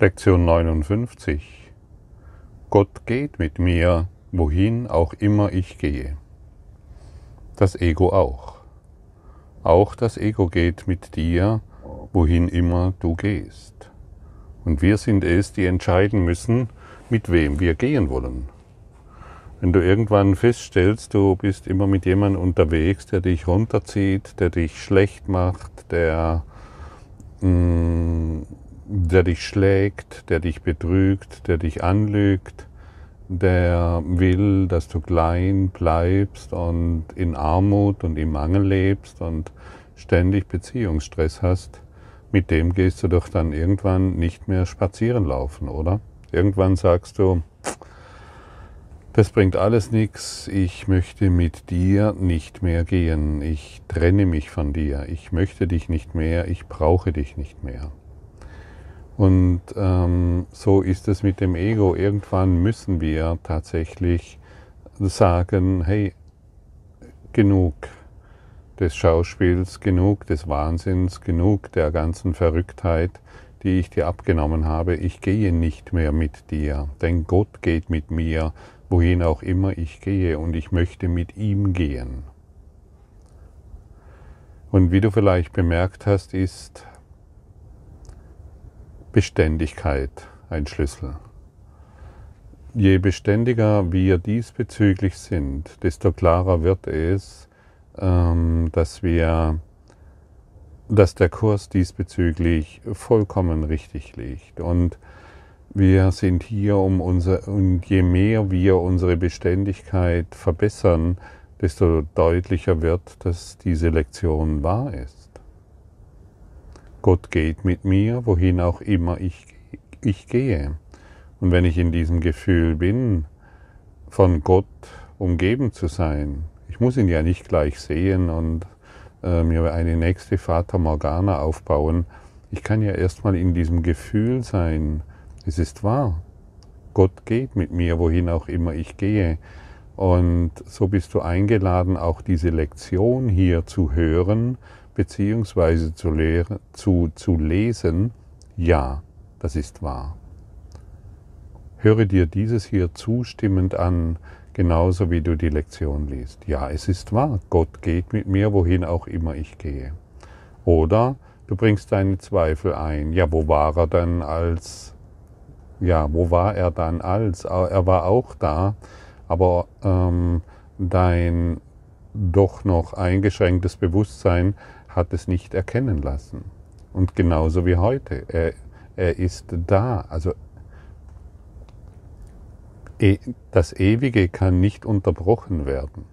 Lektion 59. Gott geht mit mir, wohin auch immer ich gehe. Das Ego auch. Auch das Ego geht mit dir, wohin immer du gehst. Und wir sind es, die entscheiden müssen, mit wem wir gehen wollen. Wenn du irgendwann feststellst, du bist immer mit jemandem unterwegs, der dich runterzieht, der dich schlecht macht, der mh, mm, der dich schlägt, der dich betrügt, der dich anlügt, der will, dass du klein bleibst und in Armut und im Mangel lebst und ständig Beziehungsstress hast, mit dem gehst du doch dann irgendwann nicht mehr spazieren laufen, oder? Irgendwann sagst du, das bringt alles nichts, ich möchte mit dir nicht mehr gehen, ich trenne mich von dir, ich möchte dich nicht mehr, ich brauche dich nicht mehr. Und ähm, so ist es mit dem Ego. Irgendwann müssen wir tatsächlich sagen, hey, genug des Schauspiels, genug des Wahnsinns, genug der ganzen Verrücktheit, die ich dir abgenommen habe. Ich gehe nicht mehr mit dir, denn Gott geht mit mir, wohin auch immer ich gehe, und ich möchte mit ihm gehen. Und wie du vielleicht bemerkt hast, ist Beständigkeit ein Schlüssel. Je beständiger wir diesbezüglich sind, desto klarer wird es, ähm, dass wir, dass der Kurs diesbezüglich vollkommen richtig liegt. Und wir sind hier, um unser, und je mehr wir unsere Beständigkeit verbessern, desto deutlicher wird, dass diese Lektion wahr ist. Gott geht mit mir, wohin auch immer ich, ich gehe. Und wenn ich in diesem Gefühl bin, von Gott umgeben zu sein, ich muss ihn ja nicht gleich sehen und äh, mir eine nächste Vater Morgana aufbauen. Ich kann ja erstmal in diesem Gefühl sein, es ist wahr. Gott geht mit mir, wohin auch immer ich gehe. Und so bist du eingeladen, auch diese Lektion hier zu hören, beziehungsweise zu, zu, zu lesen, ja, das ist wahr. Höre dir dieses hier zustimmend an, genauso wie du die Lektion liest. Ja, es ist wahr, Gott geht mit mir, wohin auch immer ich gehe. Oder du bringst deine Zweifel ein. Ja, wo war er dann als, ja, wo war er dann als? Er war auch da, aber ähm, dein doch noch eingeschränktes Bewusstsein hat es nicht erkennen lassen. Und genauso wie heute. Er, er ist da. Also e, das Ewige kann nicht unterbrochen werden.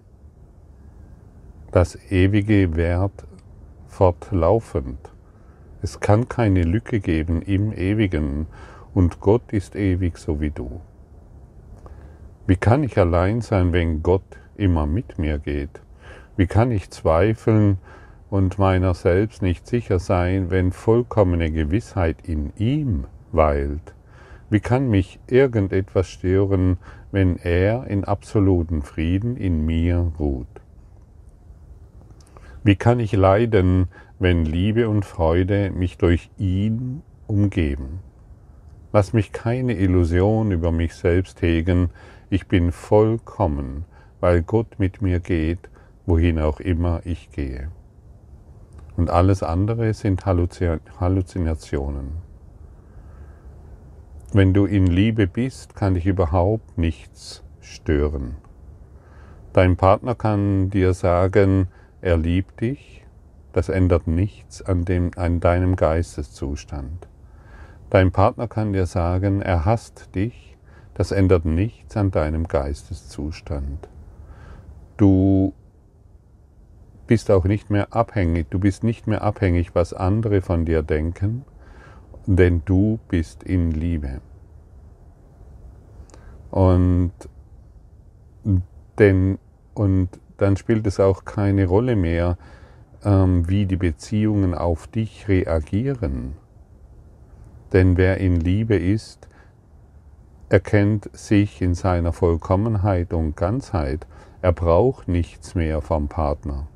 Das Ewige währt fortlaufend. Es kann keine Lücke geben im Ewigen und Gott ist ewig so wie du. Wie kann ich allein sein, wenn Gott immer mit mir geht? Wie kann ich zweifeln, und meiner selbst nicht sicher sein, wenn vollkommene Gewissheit in ihm weilt? Wie kann mich irgendetwas stören, wenn er in absoluten Frieden in mir ruht? Wie kann ich leiden, wenn Liebe und Freude mich durch ihn umgeben? Lass mich keine Illusion über mich selbst hegen, ich bin vollkommen, weil Gott mit mir geht, wohin auch immer ich gehe. Und alles andere sind Halluzinationen. Wenn du in Liebe bist, kann dich überhaupt nichts stören. Dein Partner kann dir sagen, er liebt dich, das ändert nichts an, dem, an deinem Geisteszustand. Dein Partner kann dir sagen, er hasst dich, das ändert nichts an deinem Geisteszustand. Du bist auch nicht mehr abhängig, du bist nicht mehr abhängig, was andere von dir denken, denn du bist in Liebe. Und, denn, und dann spielt es auch keine Rolle mehr, ähm, wie die Beziehungen auf dich reagieren. Denn wer in Liebe ist, erkennt sich in seiner Vollkommenheit und Ganzheit. Er braucht nichts mehr vom Partner.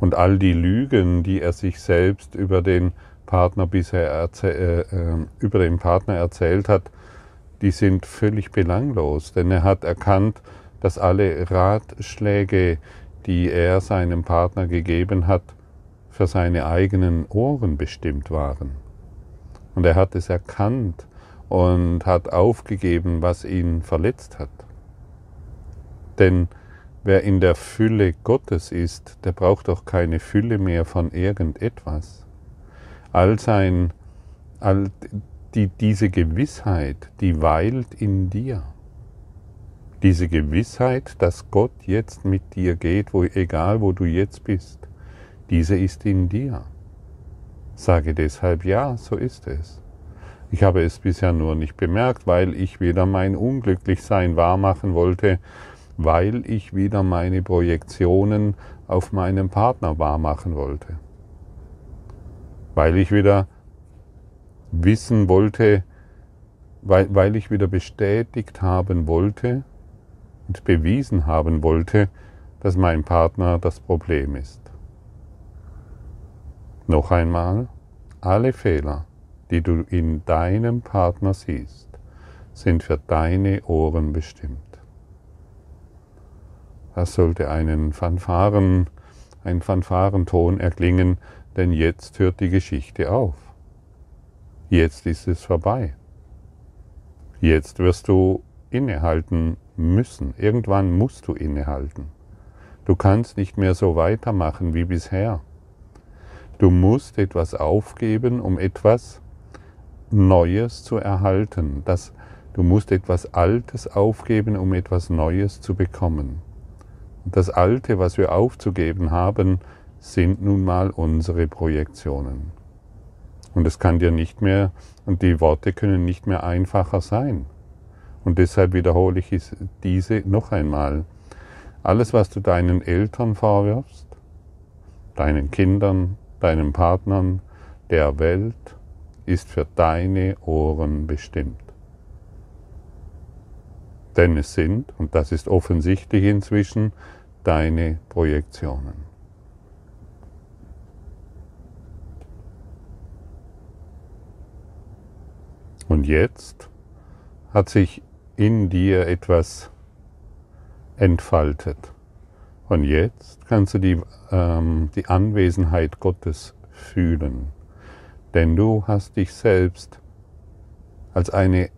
Und all die Lügen, die er sich selbst über den Partner bisher äh, äh, über den Partner erzählt hat, die sind völlig belanglos, denn er hat erkannt, dass alle Ratschläge, die er seinem Partner gegeben hat, für seine eigenen Ohren bestimmt waren. Und er hat es erkannt und hat aufgegeben, was ihn verletzt hat. Denn wer in der Fülle Gottes ist, der braucht doch keine Fülle mehr von irgendetwas. All sein, all die, diese Gewissheit, die weilt in dir. Diese Gewissheit, dass Gott jetzt mit dir geht, wo, egal wo du jetzt bist, diese ist in dir. Sage deshalb ja, so ist es. Ich habe es bisher nur nicht bemerkt, weil ich wieder mein Unglücklichsein wahrmachen wollte, weil ich wieder meine Projektionen auf meinen Partner wahrmachen wollte. Weil ich wieder wissen wollte, weil, weil ich wieder bestätigt haben wollte und bewiesen haben wollte, dass mein Partner das Problem ist. Noch einmal, alle Fehler, die du in deinem Partner siehst, sind für deine Ohren bestimmt. Das sollte einen Fanfaren, ein Fanfarenton erklingen, denn jetzt hört die Geschichte auf. Jetzt ist es vorbei. Jetzt wirst du innehalten müssen. Irgendwann musst du innehalten. Du kannst nicht mehr so weitermachen wie bisher. Du musst etwas aufgeben, um etwas Neues zu erhalten. Das, du musst etwas Altes aufgeben, um etwas Neues zu bekommen. Das Alte, was wir aufzugeben haben, sind nun mal unsere Projektionen. Und es kann dir nicht mehr, und die Worte können nicht mehr einfacher sein. Und deshalb wiederhole ich diese noch einmal. Alles, was du deinen Eltern vorwirfst, deinen Kindern, deinen Partnern, der Welt, ist für deine Ohren bestimmt. Denn es sind, und das ist offensichtlich inzwischen, deine Projektionen. Und jetzt hat sich in dir etwas entfaltet. Und jetzt kannst du die, ähm, die Anwesenheit Gottes fühlen. Denn du hast dich selbst als eine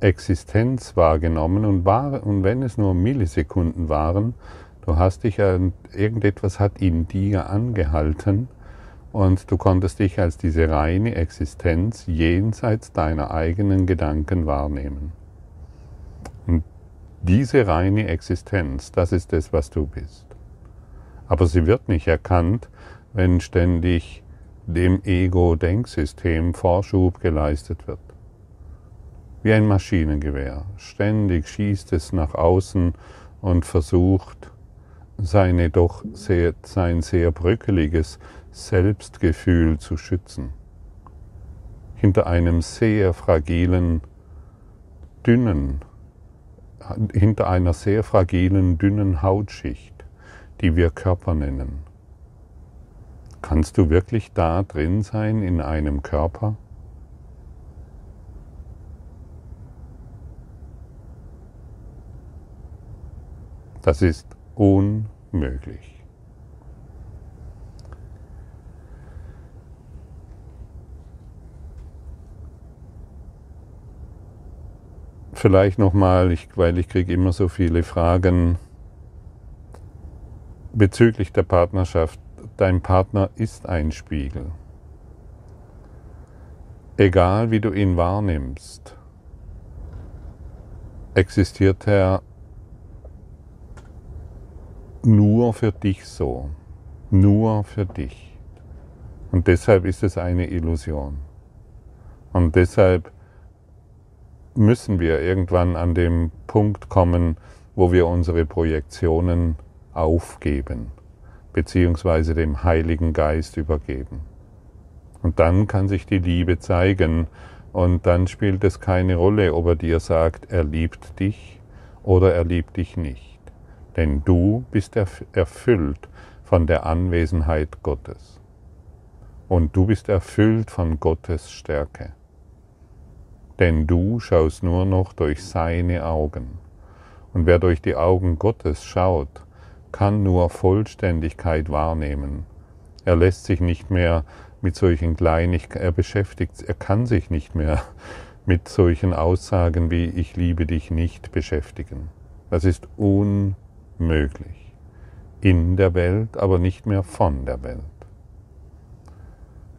Existenz wahrgenommen und, war, und wenn es nur Millisekunden waren, du hast dich, irgendetwas hat in dir angehalten und du konntest dich als diese reine Existenz jenseits deiner eigenen Gedanken wahrnehmen. Und diese reine Existenz, das ist es, was du bist. Aber sie wird nicht erkannt, wenn ständig dem Ego-Denksystem Vorschub geleistet wird. Wie ein Maschinengewehr. Ständig schießt es nach außen und versucht, seine doch sehr, sein sehr bröckeliges Selbstgefühl zu schützen. Hinter einem sehr fragilen, dünnen, hinter einer sehr fragilen, dünnen Hautschicht, die wir Körper nennen. Kannst du wirklich da drin sein in einem Körper? Das ist unmöglich. vielleicht nochmal, ich, weil ich kriege immer so viele Fragen bezüglich der Partnerschaft. Dein Partner ist ein Spiegel. Egal wie du ihn wahrnimmst, existiert er nur für dich so, nur für dich. Und deshalb ist es eine Illusion. Und deshalb müssen wir irgendwann an dem Punkt kommen, wo wir unsere Projektionen aufgeben, beziehungsweise dem Heiligen Geist übergeben. Und dann kann sich die Liebe zeigen und dann spielt es keine Rolle, ob er dir sagt, er liebt dich oder er liebt dich nicht. Denn du bist erfüllt von der Anwesenheit Gottes. und du bist erfüllt von Gottes Stärke. Denn du schaust nur noch durch seine Augen. Und wer durch die Augen Gottes schaut, kann nur Vollständigkeit wahrnehmen. Er lässt sich nicht mehr mit solchen Kleinigkeiten, er beschäftigt, er kann sich nicht mehr mit solchen Aussagen wie ich liebe dich nicht beschäftigen. Das ist unmöglich. In der Welt, aber nicht mehr von der Welt.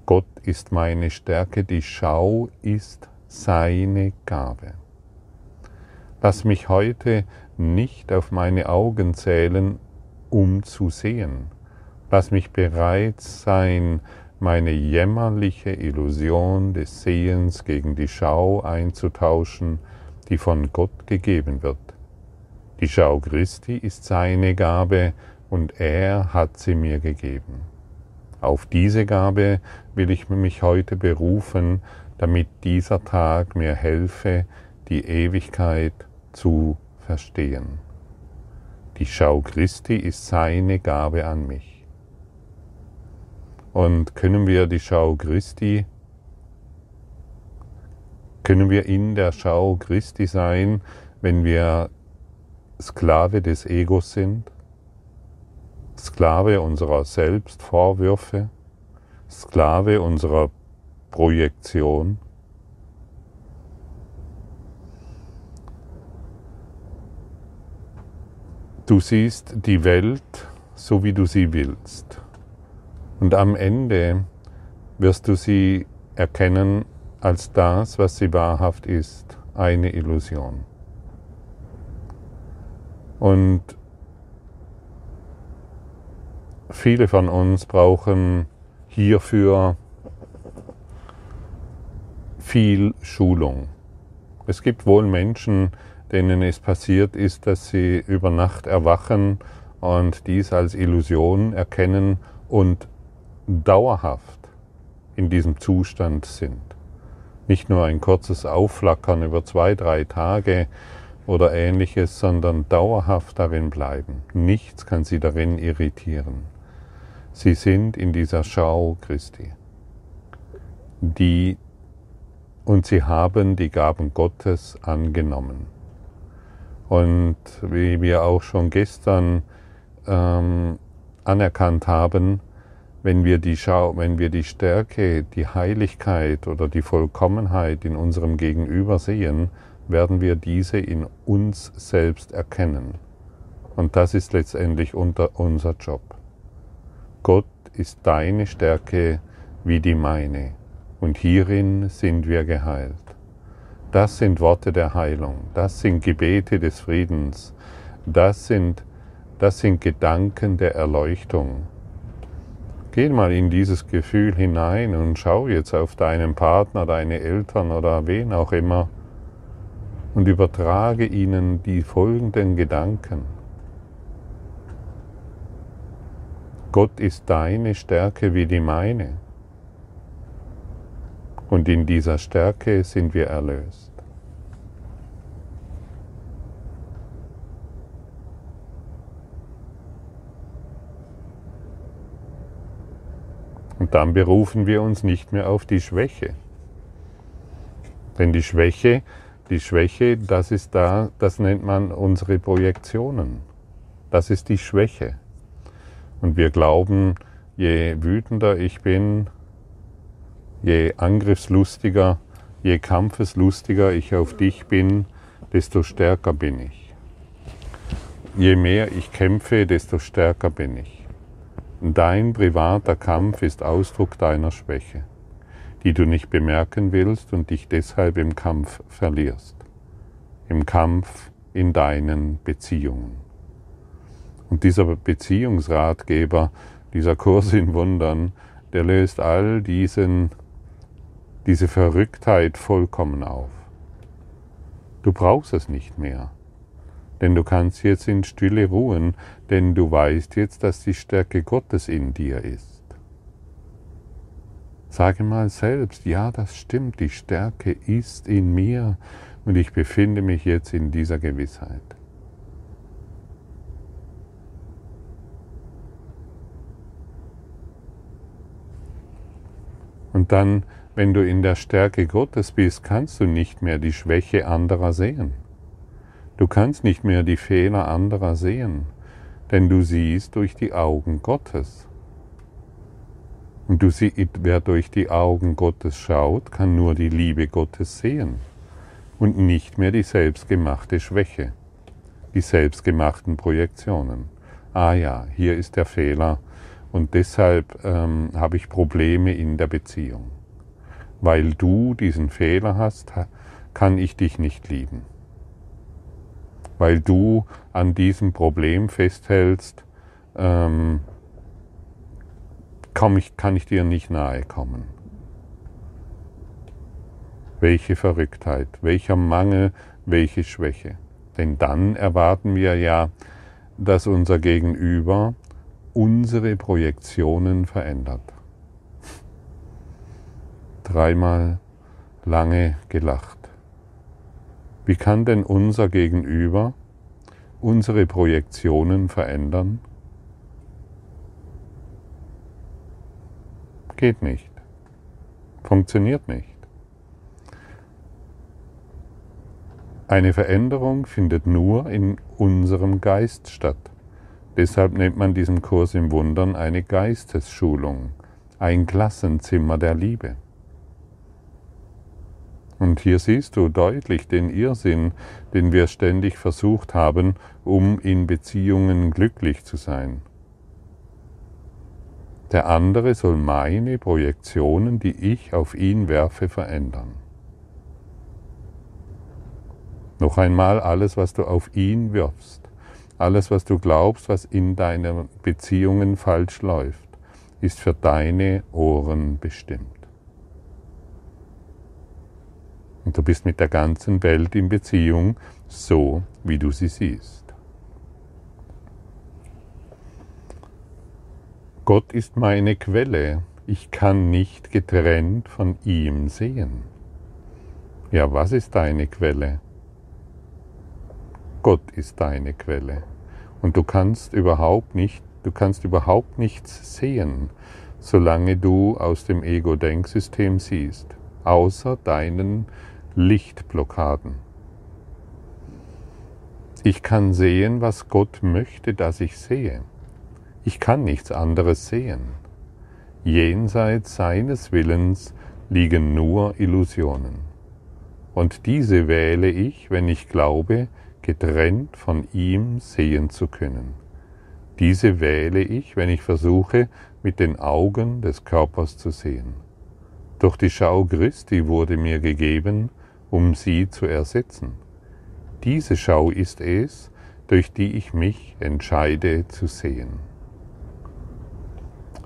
Gott ist meine Stärke, die Schau ist seine Gabe. Lass mich heute nicht auf meine Augen zählen, um zu sehen. Lass mich bereit sein, meine jämmerliche Illusion des Sehens gegen die Schau einzutauschen, die von Gott gegeben wird. Die Schau Christi ist seine Gabe und er hat sie mir gegeben. Auf diese Gabe will ich mich heute berufen, damit dieser Tag mir helfe, die Ewigkeit zu verstehen. Die Schau Christi ist seine Gabe an mich. Und können wir die Schau Christi, können wir in der Schau Christi sein, wenn wir Sklave des Egos sind? Sklave unserer Selbstvorwürfe, Sklave unserer Projektion. Du siehst die Welt so, wie du sie willst. Und am Ende wirst du sie erkennen als das, was sie wahrhaft ist, eine Illusion. Und Viele von uns brauchen hierfür viel Schulung. Es gibt wohl Menschen, denen es passiert ist, dass sie über Nacht erwachen und dies als Illusion erkennen und dauerhaft in diesem Zustand sind. Nicht nur ein kurzes Aufflackern über zwei, drei Tage oder ähnliches, sondern dauerhaft darin bleiben. Nichts kann sie darin irritieren. Sie sind in dieser Schau Christi. Die, und sie haben die Gaben Gottes angenommen. Und wie wir auch schon gestern ähm, anerkannt haben, wenn wir die Schau, wenn wir die Stärke, die Heiligkeit oder die Vollkommenheit in unserem Gegenüber sehen, werden wir diese in uns selbst erkennen. Und das ist letztendlich unser Job. Gott ist deine Stärke wie die meine, und hierin sind wir geheilt. Das sind Worte der Heilung, das sind Gebete des Friedens, das sind, das sind Gedanken der Erleuchtung. Geh mal in dieses Gefühl hinein und schau jetzt auf deinen Partner, deine Eltern oder wen auch immer und übertrage ihnen die folgenden Gedanken. Gott ist deine Stärke wie die meine. Und in dieser Stärke sind wir erlöst. Und dann berufen wir uns nicht mehr auf die Schwäche. Denn die Schwäche, die Schwäche, das ist da, das nennt man unsere Projektionen. Das ist die Schwäche. Und wir glauben, je wütender ich bin, je angriffslustiger, je kampfeslustiger ich auf dich bin, desto stärker bin ich. Je mehr ich kämpfe, desto stärker bin ich. Dein privater Kampf ist Ausdruck deiner Schwäche, die du nicht bemerken willst und dich deshalb im Kampf verlierst. Im Kampf in deinen Beziehungen. Und dieser Beziehungsratgeber, dieser Kurs in Wundern, der löst all diesen, diese Verrücktheit vollkommen auf. Du brauchst es nicht mehr, denn du kannst jetzt in Stille ruhen, denn du weißt jetzt, dass die Stärke Gottes in dir ist. Sage mal selbst, ja, das stimmt, die Stärke ist in mir und ich befinde mich jetzt in dieser Gewissheit. Und dann, wenn du in der Stärke Gottes bist, kannst du nicht mehr die Schwäche anderer sehen. Du kannst nicht mehr die Fehler anderer sehen, denn du siehst durch die Augen Gottes. Und du siehst, wer durch die Augen Gottes schaut, kann nur die Liebe Gottes sehen und nicht mehr die selbstgemachte Schwäche, die selbstgemachten Projektionen. Ah ja, hier ist der Fehler und deshalb ähm, habe ich Probleme in der Beziehung. Weil du diesen Fehler hast, kann ich dich nicht lieben. Weil du an diesem Problem festhältst, ähm, kann, ich, kann ich dir nicht nahe kommen. Welche Verrücktheit, welcher Mangel, welche Schwäche. Denn dann erwarten wir ja, dass unser Gegenüber unsere Projektionen verändert. Dreimal lange gelacht. Wie kann denn unser Gegenüber unsere Projektionen verändern? Geht nicht. Funktioniert nicht. Eine Veränderung findet nur in unserem Geist statt. Deshalb nennt man diesen Kurs im Wundern eine Geistesschulung, ein Klassenzimmer der Liebe. Und hier siehst du deutlich den Irrsinn, den wir ständig versucht haben, um in Beziehungen glücklich zu sein. Der andere soll meine Projektionen, die ich auf ihn werfe, verändern. Noch einmal alles, was du auf ihn wirfst, alles, was du glaubst, was in deinen Beziehungen falsch läuft, ist für deine Ohren bestimmt. Und du bist mit der ganzen Welt in Beziehung, so wie du sie siehst. Gott ist meine Quelle, ich kann nicht getrennt von ihm sehen. Ja, was ist deine Quelle? Gott ist deine Quelle. Und du kannst überhaupt nicht, du kannst überhaupt nichts sehen, solange du aus dem Ego-Denksystem siehst, außer deinen Lichtblockaden. Ich kann sehen, was Gott möchte, dass ich sehe. Ich kann nichts anderes sehen. Jenseits seines Willens liegen nur Illusionen. Und diese wähle ich, wenn ich glaube, getrennt von ihm sehen zu können. Diese wähle ich, wenn ich versuche, mit den Augen des Körpers zu sehen. Doch die Schau Christi wurde mir gegeben, um sie zu ersetzen. Diese Schau ist es, durch die ich mich entscheide zu sehen.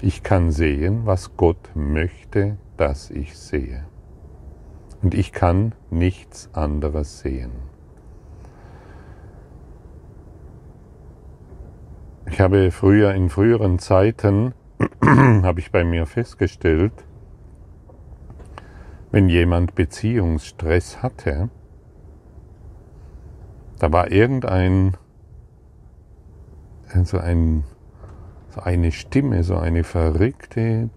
Ich kann sehen, was Gott möchte, dass ich sehe. Und ich kann nichts anderes sehen. Ich habe früher in früheren Zeiten habe ich bei mir festgestellt, wenn jemand Beziehungsstress hatte, da war irgendein also ein, so eine Stimme, so eine verrückte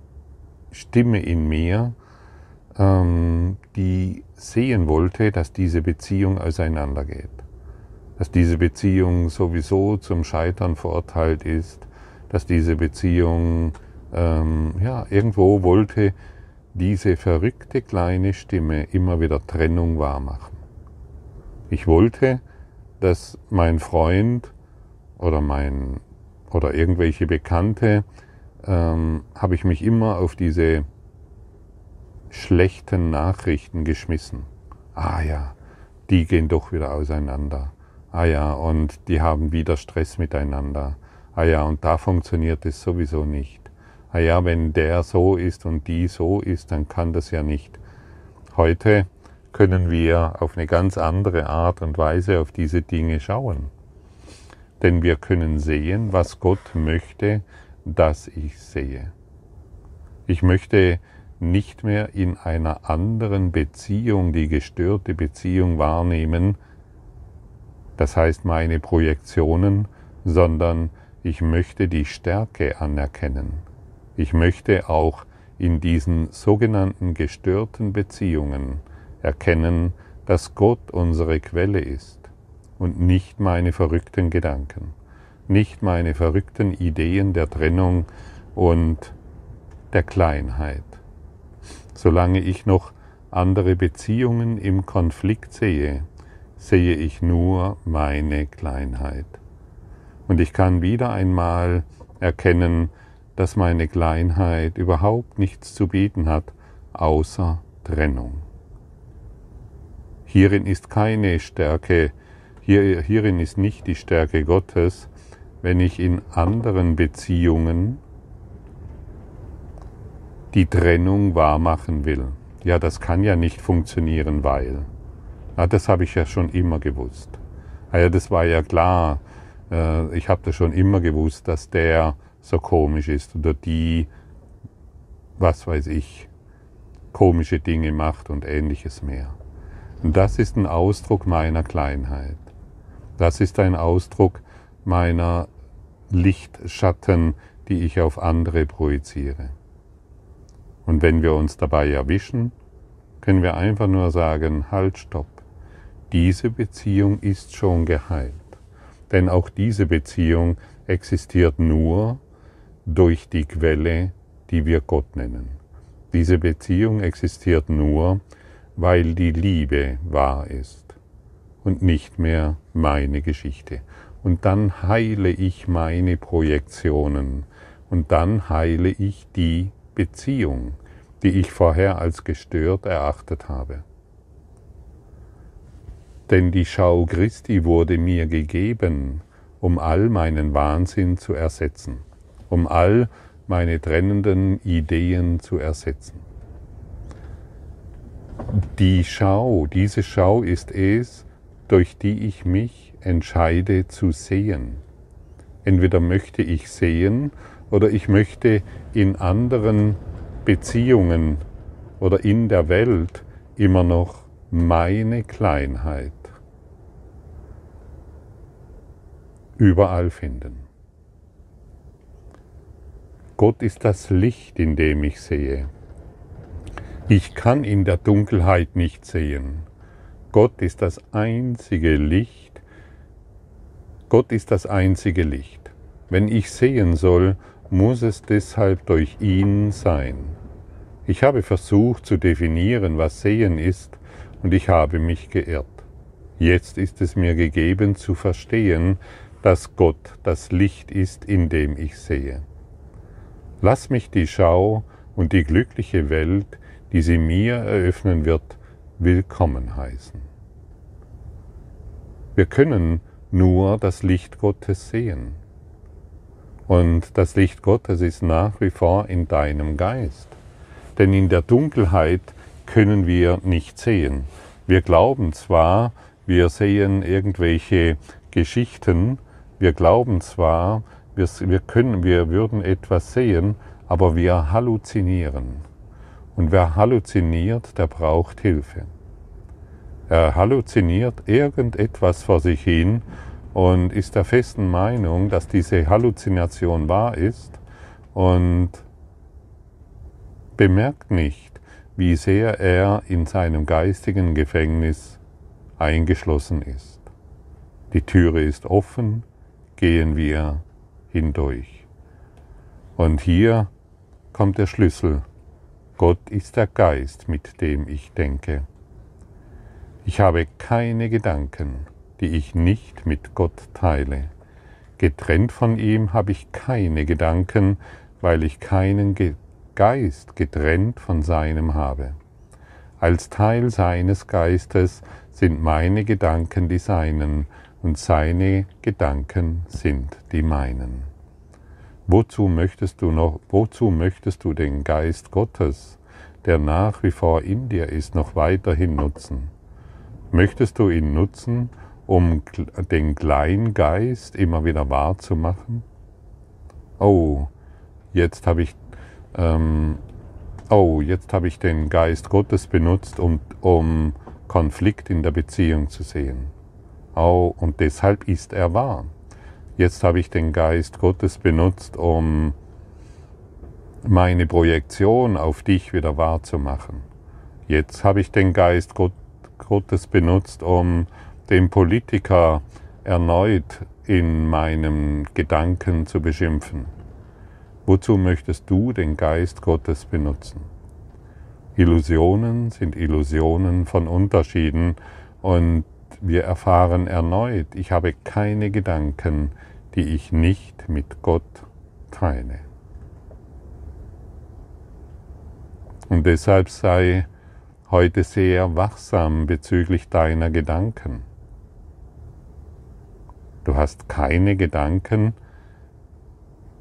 Stimme in mir, ähm, die sehen wollte, dass diese Beziehung auseinandergeht dass diese Beziehung sowieso zum Scheitern verurteilt ist, dass diese Beziehung, ähm, ja, irgendwo wollte diese verrückte kleine Stimme immer wieder Trennung wahrmachen. Ich wollte, dass mein Freund oder mein oder irgendwelche Bekannte ähm, habe ich mich immer auf diese schlechten Nachrichten geschmissen. Ah ja, die gehen doch wieder auseinander. Ah ja, und die haben wieder Stress miteinander. Ah ja, und da funktioniert es sowieso nicht. Ah ja, wenn der so ist und die so ist, dann kann das ja nicht. Heute können wir auf eine ganz andere Art und Weise auf diese Dinge schauen. Denn wir können sehen, was Gott möchte, dass ich sehe. Ich möchte nicht mehr in einer anderen Beziehung die gestörte Beziehung wahrnehmen, das heißt meine Projektionen, sondern ich möchte die Stärke anerkennen. Ich möchte auch in diesen sogenannten gestörten Beziehungen erkennen, dass Gott unsere Quelle ist und nicht meine verrückten Gedanken, nicht meine verrückten Ideen der Trennung und der Kleinheit. Solange ich noch andere Beziehungen im Konflikt sehe, sehe ich nur meine Kleinheit. Und ich kann wieder einmal erkennen, dass meine Kleinheit überhaupt nichts zu bieten hat, außer Trennung. Hierin ist keine Stärke, hier, hierin ist nicht die Stärke Gottes, wenn ich in anderen Beziehungen die Trennung wahrmachen will. Ja, das kann ja nicht funktionieren, weil. Ja, das habe ich ja schon immer gewusst. Ja, das war ja klar. Äh, ich habe das schon immer gewusst, dass der so komisch ist oder die, was weiß ich, komische Dinge macht und ähnliches mehr. Und das ist ein Ausdruck meiner Kleinheit. Das ist ein Ausdruck meiner Lichtschatten, die ich auf andere projiziere. Und wenn wir uns dabei erwischen, können wir einfach nur sagen, halt, stopp. Diese Beziehung ist schon geheilt. Denn auch diese Beziehung existiert nur durch die Quelle, die wir Gott nennen. Diese Beziehung existiert nur, weil die Liebe wahr ist und nicht mehr meine Geschichte. Und dann heile ich meine Projektionen und dann heile ich die Beziehung, die ich vorher als gestört erachtet habe. Denn die Schau Christi wurde mir gegeben, um all meinen Wahnsinn zu ersetzen, um all meine trennenden Ideen zu ersetzen. Die Schau, diese Schau ist es, durch die ich mich entscheide zu sehen. Entweder möchte ich sehen oder ich möchte in anderen Beziehungen oder in der Welt immer noch meine Kleinheit überall finden. Gott ist das Licht, in dem ich sehe. Ich kann in der Dunkelheit nicht sehen. Gott ist das einzige Licht. Gott ist das einzige Licht. Wenn ich sehen soll, muss es deshalb durch ihn sein. Ich habe versucht zu definieren, was Sehen ist, und ich habe mich geirrt. Jetzt ist es mir gegeben zu verstehen, dass Gott das Licht ist, in dem ich sehe. Lass mich die Schau und die glückliche Welt, die sie mir eröffnen wird, willkommen heißen. Wir können nur das Licht Gottes sehen. Und das Licht Gottes ist nach wie vor in deinem Geist. Denn in der Dunkelheit können wir nicht sehen. Wir glauben zwar, wir sehen irgendwelche Geschichten, wir glauben zwar, wir, können, wir würden etwas sehen, aber wir halluzinieren. Und wer halluziniert, der braucht Hilfe. Er halluziniert irgendetwas vor sich hin und ist der festen Meinung, dass diese Halluzination wahr ist und bemerkt nicht, wie sehr er in seinem geistigen Gefängnis eingeschlossen ist. Die Türe ist offen, gehen wir hindurch. Und hier kommt der Schlüssel Gott ist der Geist, mit dem ich denke. Ich habe keine Gedanken, die ich nicht mit Gott teile. Getrennt von ihm habe ich keine Gedanken, weil ich keinen Geist getrennt von seinem habe. Als Teil seines Geistes sind meine Gedanken die seinen und seine Gedanken sind die meinen. Wozu möchtest du noch, wozu möchtest du den Geist Gottes, der nach wie vor in dir ist, noch weiterhin nutzen? Möchtest du ihn nutzen, um den Kleingeist immer wieder wahrzumachen? Oh, jetzt habe ich, ähm, oh, jetzt habe ich den Geist Gottes benutzt, um, um Konflikt in der Beziehung zu sehen. Oh, und deshalb ist er wahr. Jetzt habe ich den Geist Gottes benutzt, um meine Projektion auf dich wieder wahrzumachen. Jetzt habe ich den Geist Gottes benutzt, um den Politiker erneut in meinem Gedanken zu beschimpfen. Wozu möchtest du den Geist Gottes benutzen? Illusionen sind Illusionen von Unterschieden und wir erfahren erneut, ich habe keine Gedanken, die ich nicht mit Gott teile. Und deshalb sei heute sehr wachsam bezüglich deiner Gedanken. Du hast keine Gedanken,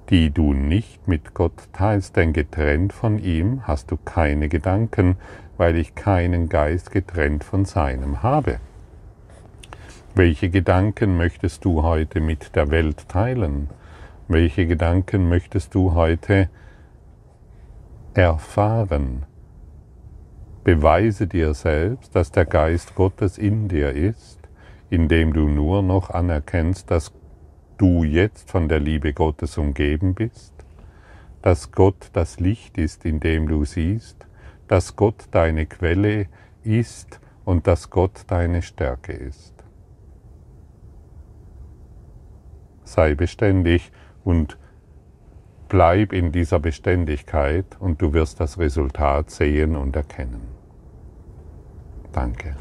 die du nicht mit Gott teilst, denn getrennt von ihm hast du keine Gedanken, weil ich keinen Geist getrennt von seinem habe. Welche Gedanken möchtest du heute mit der Welt teilen? Welche Gedanken möchtest du heute erfahren? Beweise dir selbst, dass der Geist Gottes in dir ist, indem du nur noch anerkennst, dass du jetzt von der Liebe Gottes umgeben bist, dass Gott das Licht ist, in dem du siehst, dass Gott deine Quelle ist und dass Gott deine Stärke ist. Sei beständig und bleib in dieser Beständigkeit und du wirst das Resultat sehen und erkennen. Danke.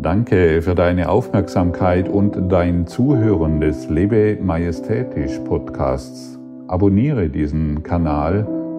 Danke für deine Aufmerksamkeit und dein Zuhören des Lebe Majestätisch Podcasts. Abonniere diesen Kanal,